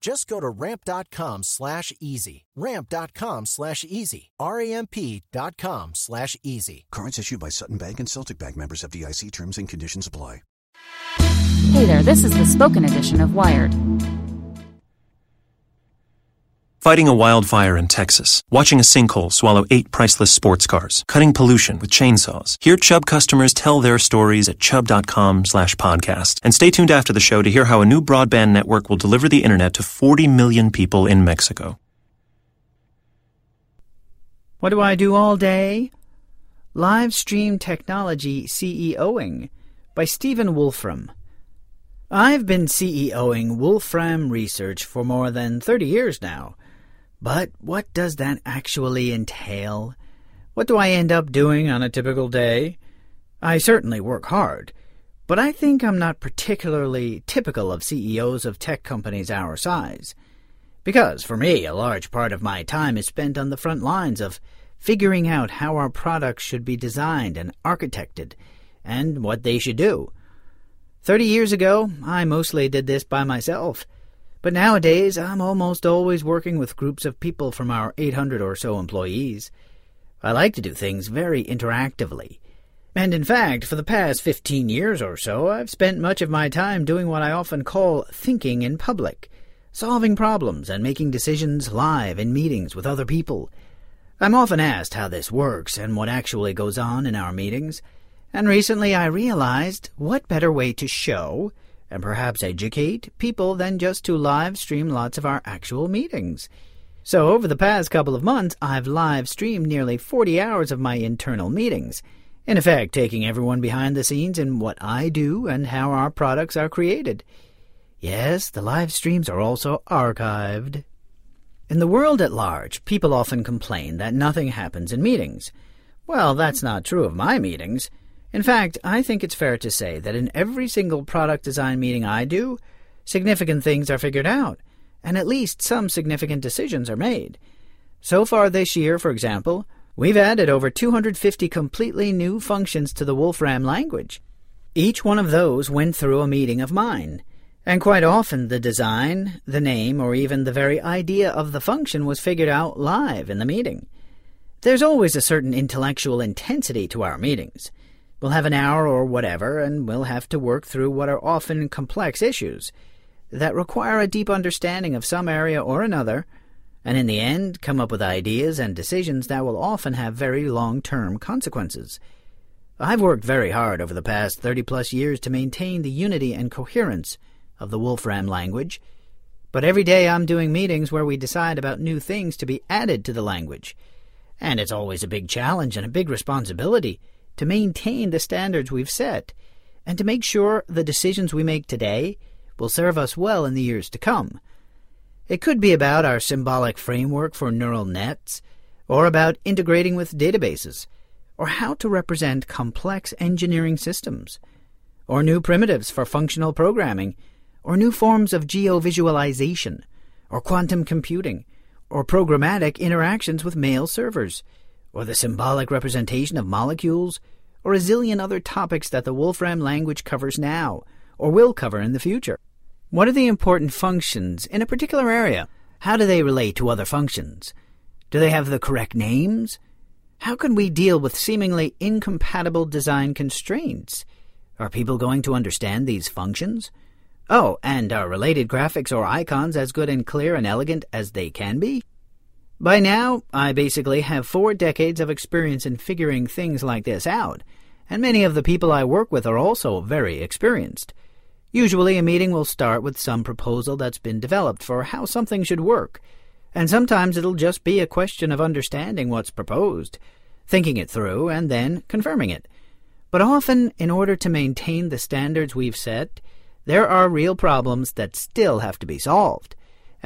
Just go to ramp.com slash easy. Ramp.com slash easy. R-A-M-P dot com slash easy. Cards issued by Sutton Bank and Celtic Bank members FDIC terms and conditions apply. Hey there, this is the spoken edition of Wired. Fighting a wildfire in Texas, watching a sinkhole swallow eight priceless sports cars, cutting pollution with chainsaws. Hear Chubb customers tell their stories at chubb.com slash podcast. And stay tuned after the show to hear how a new broadband network will deliver the internet to 40 million people in Mexico. What do I do all day? Live stream technology CEOing by Stephen Wolfram. I've been CEOing Wolfram Research for more than 30 years now. But what does that actually entail? What do I end up doing on a typical day? I certainly work hard, but I think I'm not particularly typical of CEOs of tech companies our size. Because, for me, a large part of my time is spent on the front lines of figuring out how our products should be designed and architected, and what they should do. Thirty years ago, I mostly did this by myself. But nowadays, I'm almost always working with groups of people from our 800 or so employees. I like to do things very interactively. And in fact, for the past 15 years or so, I've spent much of my time doing what I often call thinking in public, solving problems and making decisions live in meetings with other people. I'm often asked how this works and what actually goes on in our meetings, and recently I realized what better way to show and perhaps educate people than just to live stream lots of our actual meetings. So, over the past couple of months, I've live streamed nearly 40 hours of my internal meetings, in effect, taking everyone behind the scenes in what I do and how our products are created. Yes, the live streams are also archived. In the world at large, people often complain that nothing happens in meetings. Well, that's not true of my meetings. In fact, I think it's fair to say that in every single product design meeting I do, significant things are figured out, and at least some significant decisions are made. So far this year, for example, we've added over 250 completely new functions to the Wolfram language. Each one of those went through a meeting of mine, and quite often the design, the name, or even the very idea of the function was figured out live in the meeting. There's always a certain intellectual intensity to our meetings. We'll have an hour or whatever, and we'll have to work through what are often complex issues that require a deep understanding of some area or another, and in the end come up with ideas and decisions that will often have very long-term consequences. I've worked very hard over the past 30 plus years to maintain the unity and coherence of the Wolfram language, but every day I'm doing meetings where we decide about new things to be added to the language, and it's always a big challenge and a big responsibility to maintain the standards we've set, and to make sure the decisions we make today will serve us well in the years to come. It could be about our symbolic framework for neural nets, or about integrating with databases, or how to represent complex engineering systems, or new primitives for functional programming, or new forms of geovisualization, or quantum computing, or programmatic interactions with mail servers, or the symbolic representation of molecules, or a zillion other topics that the Wolfram language covers now, or will cover in the future. What are the important functions in a particular area? How do they relate to other functions? Do they have the correct names? How can we deal with seemingly incompatible design constraints? Are people going to understand these functions? Oh, and are related graphics or icons as good and clear and elegant as they can be? By now, I basically have four decades of experience in figuring things like this out, and many of the people I work with are also very experienced. Usually, a meeting will start with some proposal that's been developed for how something should work, and sometimes it'll just be a question of understanding what's proposed, thinking it through, and then confirming it. But often, in order to maintain the standards we've set, there are real problems that still have to be solved,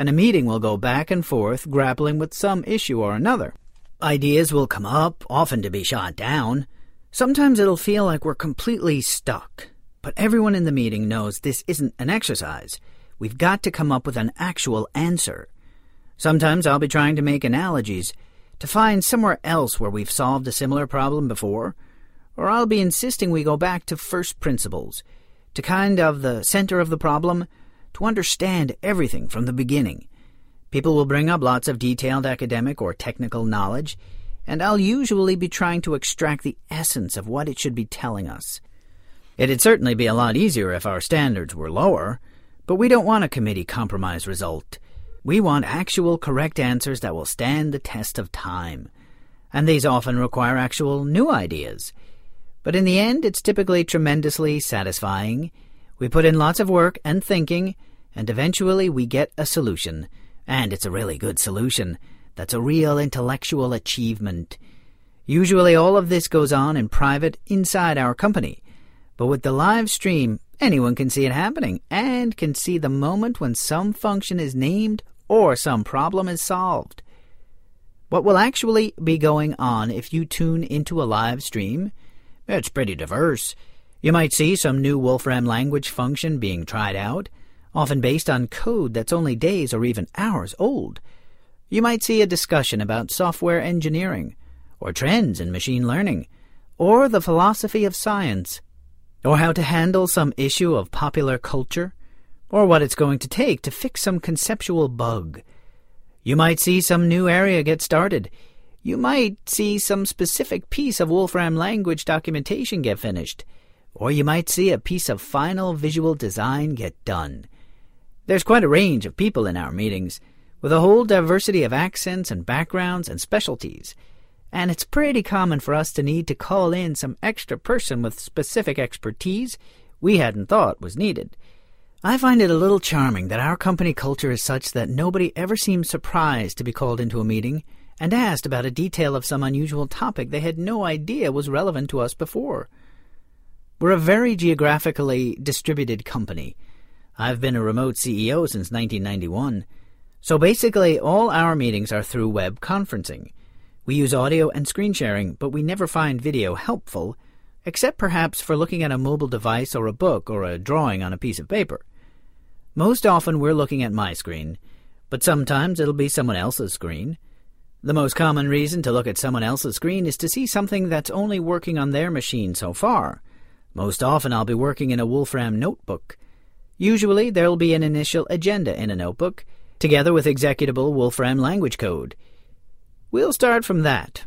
and a meeting will go back and forth grappling with some issue or another. Ideas will come up, often to be shot down. Sometimes it'll feel like we're completely stuck, but everyone in the meeting knows this isn't an exercise. We've got to come up with an actual answer. Sometimes I'll be trying to make analogies to find somewhere else where we've solved a similar problem before, or I'll be insisting we go back to first principles, to kind of the center of the problem, to understand everything from the beginning. People will bring up lots of detailed academic or technical knowledge, and I'll usually be trying to extract the essence of what it should be telling us. It'd certainly be a lot easier if our standards were lower, but we don't want a committee compromise result. We want actual correct answers that will stand the test of time. And these often require actual new ideas. But in the end, it's typically tremendously satisfying. We put in lots of work and thinking, and eventually we get a solution. And it's a really good solution. That's a real intellectual achievement. Usually all of this goes on in private inside our company. But with the live stream, anyone can see it happening and can see the moment when some function is named or some problem is solved. What will actually be going on if you tune into a live stream? It's pretty diverse. You might see some new Wolfram language function being tried out, often based on code that's only days or even hours old. You might see a discussion about software engineering, or trends in machine learning, or the philosophy of science or how to handle some issue of popular culture, or what it's going to take to fix some conceptual bug. You might see some new area get started. You might see some specific piece of Wolfram language documentation get finished. Or you might see a piece of final visual design get done. There's quite a range of people in our meetings, with a whole diversity of accents and backgrounds and specialties and it's pretty common for us to need to call in some extra person with specific expertise we hadn't thought was needed. I find it a little charming that our company culture is such that nobody ever seems surprised to be called into a meeting and asked about a detail of some unusual topic they had no idea was relevant to us before. We're a very geographically distributed company. I've been a remote CEO since 1991. So basically, all our meetings are through web conferencing. We use audio and screen sharing, but we never find video helpful, except perhaps for looking at a mobile device or a book or a drawing on a piece of paper. Most often we're looking at my screen, but sometimes it'll be someone else's screen. The most common reason to look at someone else's screen is to see something that's only working on their machine so far. Most often I'll be working in a Wolfram notebook. Usually there'll be an initial agenda in a notebook, together with executable Wolfram language code. We'll start from that.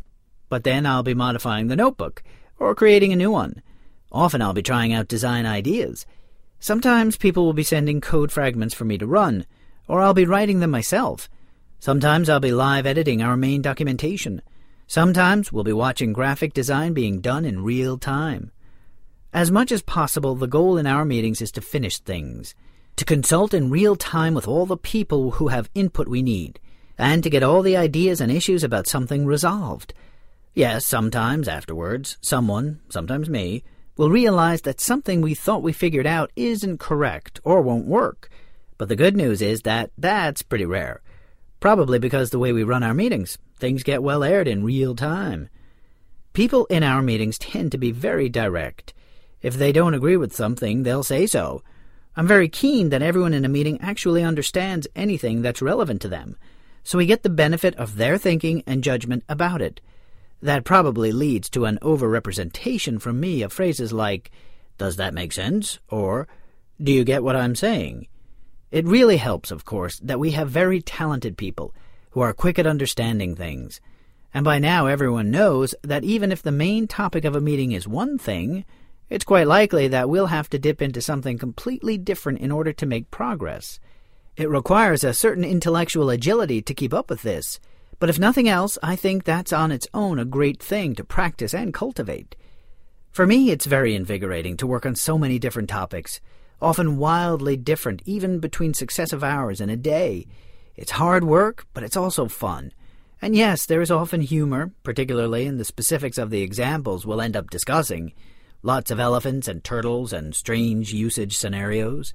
But then I'll be modifying the notebook, or creating a new one. Often I'll be trying out design ideas. Sometimes people will be sending code fragments for me to run, or I'll be writing them myself. Sometimes I'll be live editing our main documentation. Sometimes we'll be watching graphic design being done in real time. As much as possible, the goal in our meetings is to finish things, to consult in real time with all the people who have input we need, and to get all the ideas and issues about something resolved. Yes, sometimes afterwards, someone, sometimes me, will realize that something we thought we figured out isn't correct or won't work. But the good news is that that's pretty rare. Probably because the way we run our meetings, things get well aired in real time. People in our meetings tend to be very direct. If they don't agree with something, they'll say so. I'm very keen that everyone in a meeting actually understands anything that's relevant to them, so we get the benefit of their thinking and judgment about it. That probably leads to an overrepresentation from me of phrases like, Does that make sense? or Do you get what I'm saying? It really helps, of course, that we have very talented people who are quick at understanding things. And by now everyone knows that even if the main topic of a meeting is one thing, it's quite likely that we'll have to dip into something completely different in order to make progress. It requires a certain intellectual agility to keep up with this, but if nothing else, I think that's on its own a great thing to practice and cultivate. For me, it's very invigorating to work on so many different topics, often wildly different even between successive hours in a day. It's hard work, but it's also fun. And yes, there is often humor, particularly in the specifics of the examples we'll end up discussing. Lots of elephants and turtles and strange usage scenarios.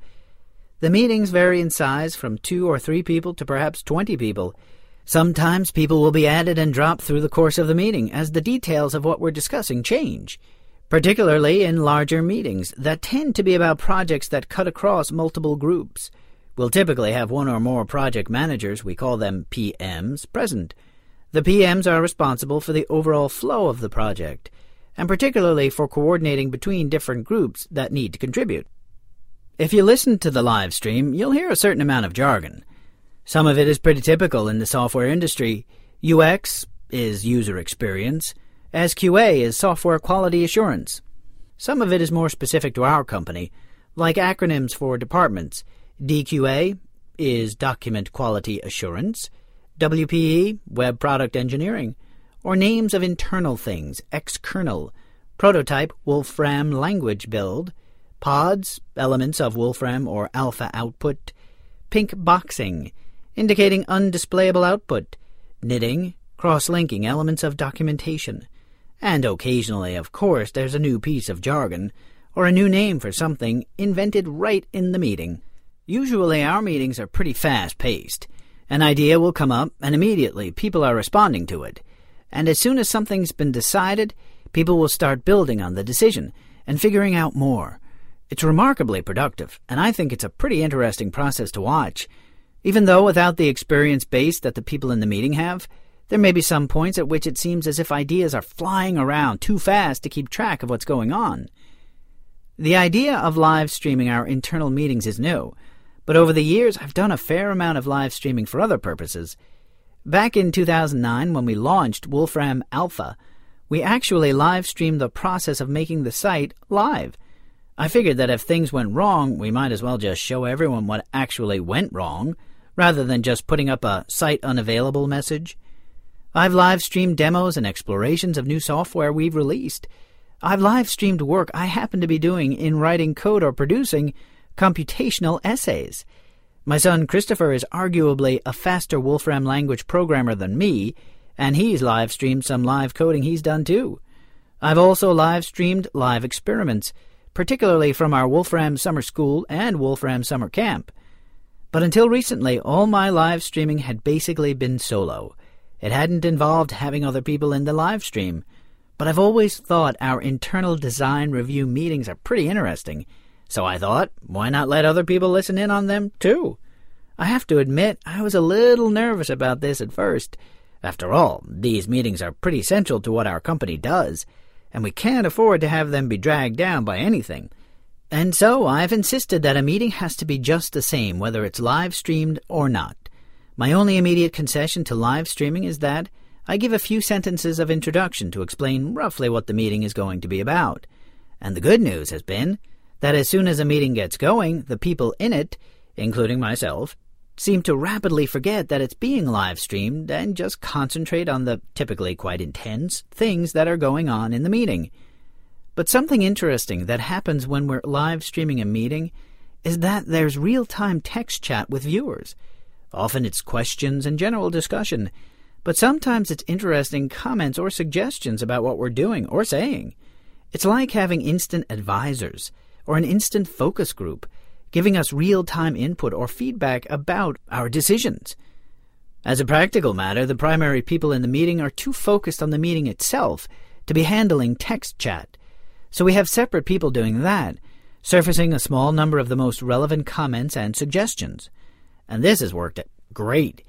The meetings vary in size from two or three people to perhaps twenty people. Sometimes people will be added and dropped through the course of the meeting as the details of what we're discussing change particularly in larger meetings that tend to be about projects that cut across multiple groups. We'll typically have one or more project managers, we call them PMs, present. The PMs are responsible for the overall flow of the project, and particularly for coordinating between different groups that need to contribute. If you listen to the live stream, you'll hear a certain amount of jargon. Some of it is pretty typical in the software industry. UX is user experience, as QA is software quality assurance. Some of it is more specific to our company, like acronyms for departments. DQA is Document Quality Assurance, WPE, Web Product Engineering, or names of internal things, xkernel, prototype, Wolfram language build, pods, elements of Wolfram or alpha output, pink boxing, indicating undisplayable output, knitting, cross-linking elements of documentation, and occasionally, of course, there's a new piece of jargon, or a new name for something invented right in the meeting. Usually our meetings are pretty fast paced. An idea will come up, and immediately people are responding to it. And as soon as something's been decided, people will start building on the decision and figuring out more. It's remarkably productive, and I think it's a pretty interesting process to watch. Even though without the experience base that the people in the meeting have, there may be some points at which it seems as if ideas are flying around too fast to keep track of what's going on. The idea of live streaming our internal meetings is new, but over the years I've done a fair amount of live streaming for other purposes. Back in 2009, when we launched Wolfram Alpha, we actually live streamed the process of making the site live. I figured that if things went wrong, we might as well just show everyone what actually went wrong, rather than just putting up a site unavailable message. I've live streamed demos and explorations of new software we've released. I've live streamed work I happen to be doing in writing code or producing computational essays. My son Christopher is arguably a faster Wolfram language programmer than me, and he's live streamed some live coding he's done too. I've also live streamed live experiments, particularly from our Wolfram Summer School and Wolfram Summer Camp. But until recently, all my live streaming had basically been solo. It hadn't involved having other people in the live stream, but I've always thought our internal design review meetings are pretty interesting, so I thought, why not let other people listen in on them too? I have to admit, I was a little nervous about this at first. After all, these meetings are pretty central to what our company does, and we can't afford to have them be dragged down by anything. And so I've insisted that a meeting has to be just the same whether it's live streamed or not. My only immediate concession to live streaming is that I give a few sentences of introduction to explain roughly what the meeting is going to be about. And the good news has been that as soon as a meeting gets going, the people in it, including myself, seem to rapidly forget that it's being live streamed and just concentrate on the typically quite intense things that are going on in the meeting. But something interesting that happens when we're live streaming a meeting is that there's real time text chat with viewers. Often it's questions and general discussion, but sometimes it's interesting comments or suggestions about what we're doing or saying. It's like having instant advisors or an instant focus group giving us real time input or feedback about our decisions. As a practical matter, the primary people in the meeting are too focused on the meeting itself to be handling text chat. So we have separate people doing that, surfacing a small number of the most relevant comments and suggestions. And this has worked great.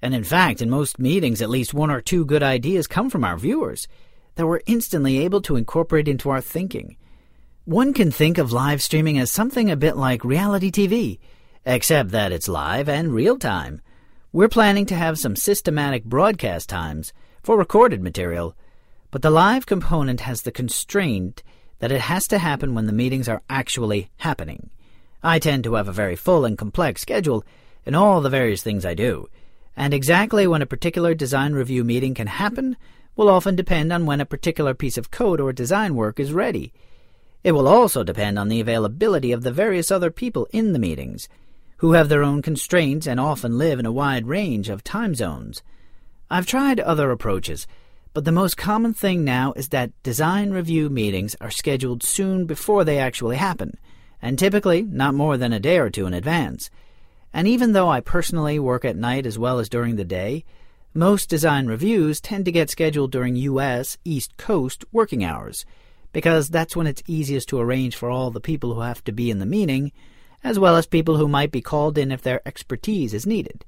And in fact, in most meetings, at least one or two good ideas come from our viewers that we're instantly able to incorporate into our thinking. One can think of live streaming as something a bit like reality TV, except that it's live and real time. We're planning to have some systematic broadcast times for recorded material, but the live component has the constraint that it has to happen when the meetings are actually happening. I tend to have a very full and complex schedule in all the various things I do, and exactly when a particular design review meeting can happen will often depend on when a particular piece of code or design work is ready. It will also depend on the availability of the various other people in the meetings, who have their own constraints and often live in a wide range of time zones. I've tried other approaches, but the most common thing now is that design review meetings are scheduled soon before they actually happen, and typically not more than a day or two in advance. And even though I personally work at night as well as during the day, most design reviews tend to get scheduled during U.S. East Coast working hours, because that's when it's easiest to arrange for all the people who have to be in the meeting, as well as people who might be called in if their expertise is needed.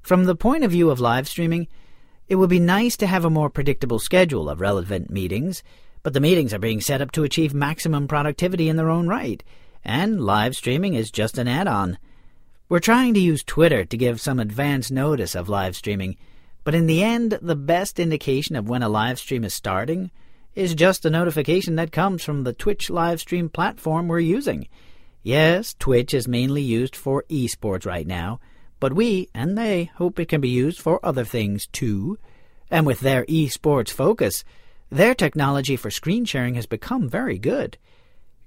From the point of view of live streaming, it would be nice to have a more predictable schedule of relevant meetings, but the meetings are being set up to achieve maximum productivity in their own right, and live streaming is just an add on. We're trying to use Twitter to give some advance notice of live streaming but in the end, the best indication of when a live stream is starting is just a notification that comes from the Twitch live stream platform we're using. Yes, Twitch is mainly used for esports right now, but we and they hope it can be used for other things too. And with their esports focus, their technology for screen sharing has become very good.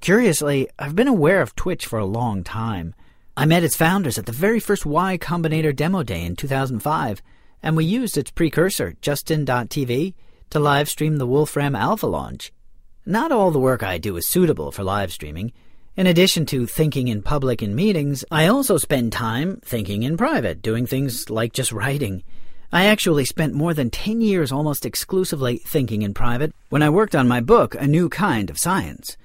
Curiously, I've been aware of Twitch for a long time. I met its founders at the very first Y Combinator demo day in 2005 and we used its precursor, Justin.tv, to live stream the Wolfram Alpha launch. Not all the work I do is suitable for live streaming. In addition to thinking in public in meetings, I also spend time thinking in private, doing things like just writing. I actually spent more than 10 years almost exclusively thinking in private when I worked on my book, A New Kind of Science.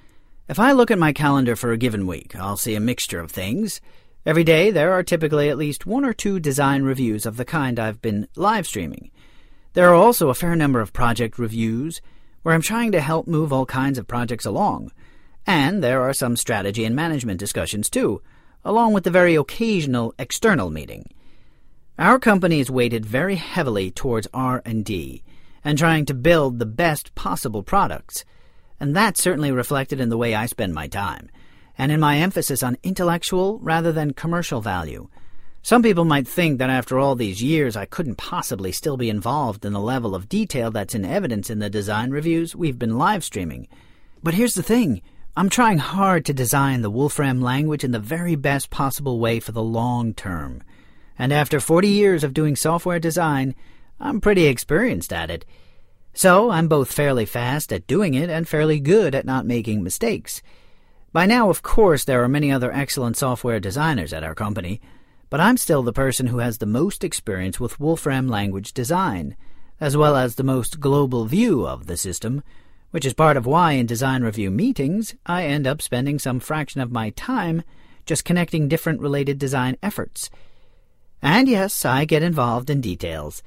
If I look at my calendar for a given week, I'll see a mixture of things Every day, there are typically at least one or two design reviews of the kind I've been live streaming. There are also a fair number of project reviews where I'm trying to help move all kinds of projects along. And there are some strategy and management discussions too, along with the very occasional external meeting. Our company is weighted very heavily towards R&D and trying to build the best possible products, and that's certainly reflected in the way I spend my time and in my emphasis on intellectual rather than commercial value. Some people might think that after all these years I couldn't possibly still be involved in the level of detail that's in evidence in the design reviews we've been live streaming. But here's the thing I'm trying hard to design the Wolfram language in the very best possible way for the long term. And after 40 years of doing software design, I'm pretty experienced at it. So I'm both fairly fast at doing it and fairly good at not making mistakes. By now, of course, there are many other excellent software designers at our company, but I'm still the person who has the most experience with Wolfram language design, as well as the most global view of the system, which is part of why in design review meetings I end up spending some fraction of my time just connecting different related design efforts. And yes, I get involved in details.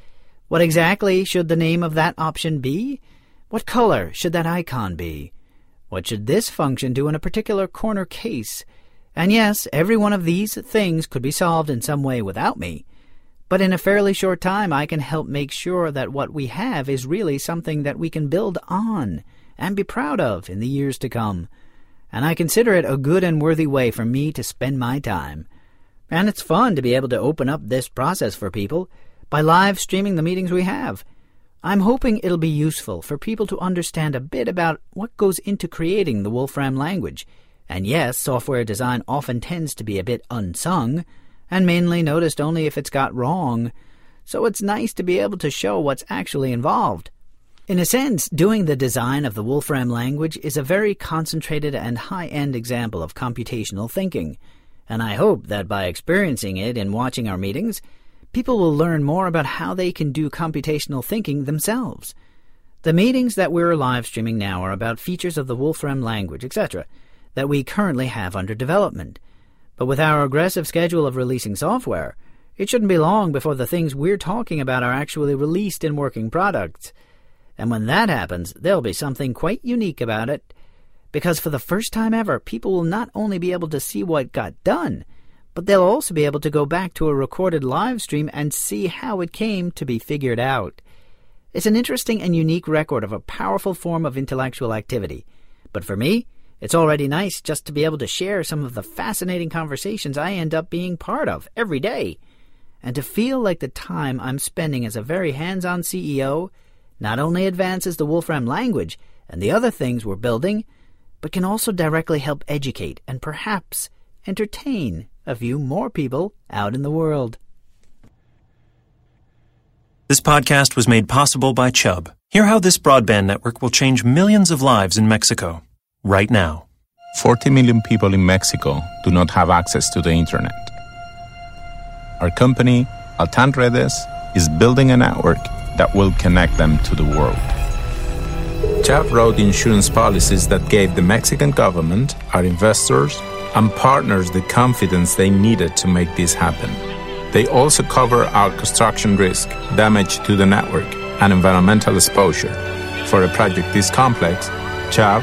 What exactly should the name of that option be? What color should that icon be? What should this function do in a particular corner case? And yes, every one of these things could be solved in some way without me. But in a fairly short time, I can help make sure that what we have is really something that we can build on and be proud of in the years to come. And I consider it a good and worthy way for me to spend my time. And it's fun to be able to open up this process for people by live streaming the meetings we have I'm hoping it'll be useful for people to understand a bit about what goes into creating the Wolfram language. And yes, software design often tends to be a bit unsung, and mainly noticed only if it's got wrong, so it's nice to be able to show what's actually involved. In a sense, doing the design of the Wolfram language is a very concentrated and high end example of computational thinking, and I hope that by experiencing it in watching our meetings, people will learn more about how they can do computational thinking themselves. The meetings that we're live streaming now are about features of the Wolfram language, etc., that we currently have under development. But with our aggressive schedule of releasing software, it shouldn't be long before the things we're talking about are actually released in working products. And when that happens, there'll be something quite unique about it. Because for the first time ever, people will not only be able to see what got done, but they'll also be able to go back to a recorded live stream and see how it came to be figured out. It's an interesting and unique record of a powerful form of intellectual activity. But for me, it's already nice just to be able to share some of the fascinating conversations I end up being part of every day. And to feel like the time I'm spending as a very hands on CEO not only advances the Wolfram language and the other things we're building, but can also directly help educate and perhaps entertain a few more people out in the world. This podcast was made possible by Chubb. Hear how this broadband network will change millions of lives in Mexico right now. 40 million people in Mexico do not have access to the internet. Our company, Altan Redes, is building a network that will connect them to the world. Chubb wrote insurance policies that gave the Mexican government, our investors, and partners the confidence they needed to make this happen. They also cover our construction risk, damage to the network, and environmental exposure. For a project this complex, Chubb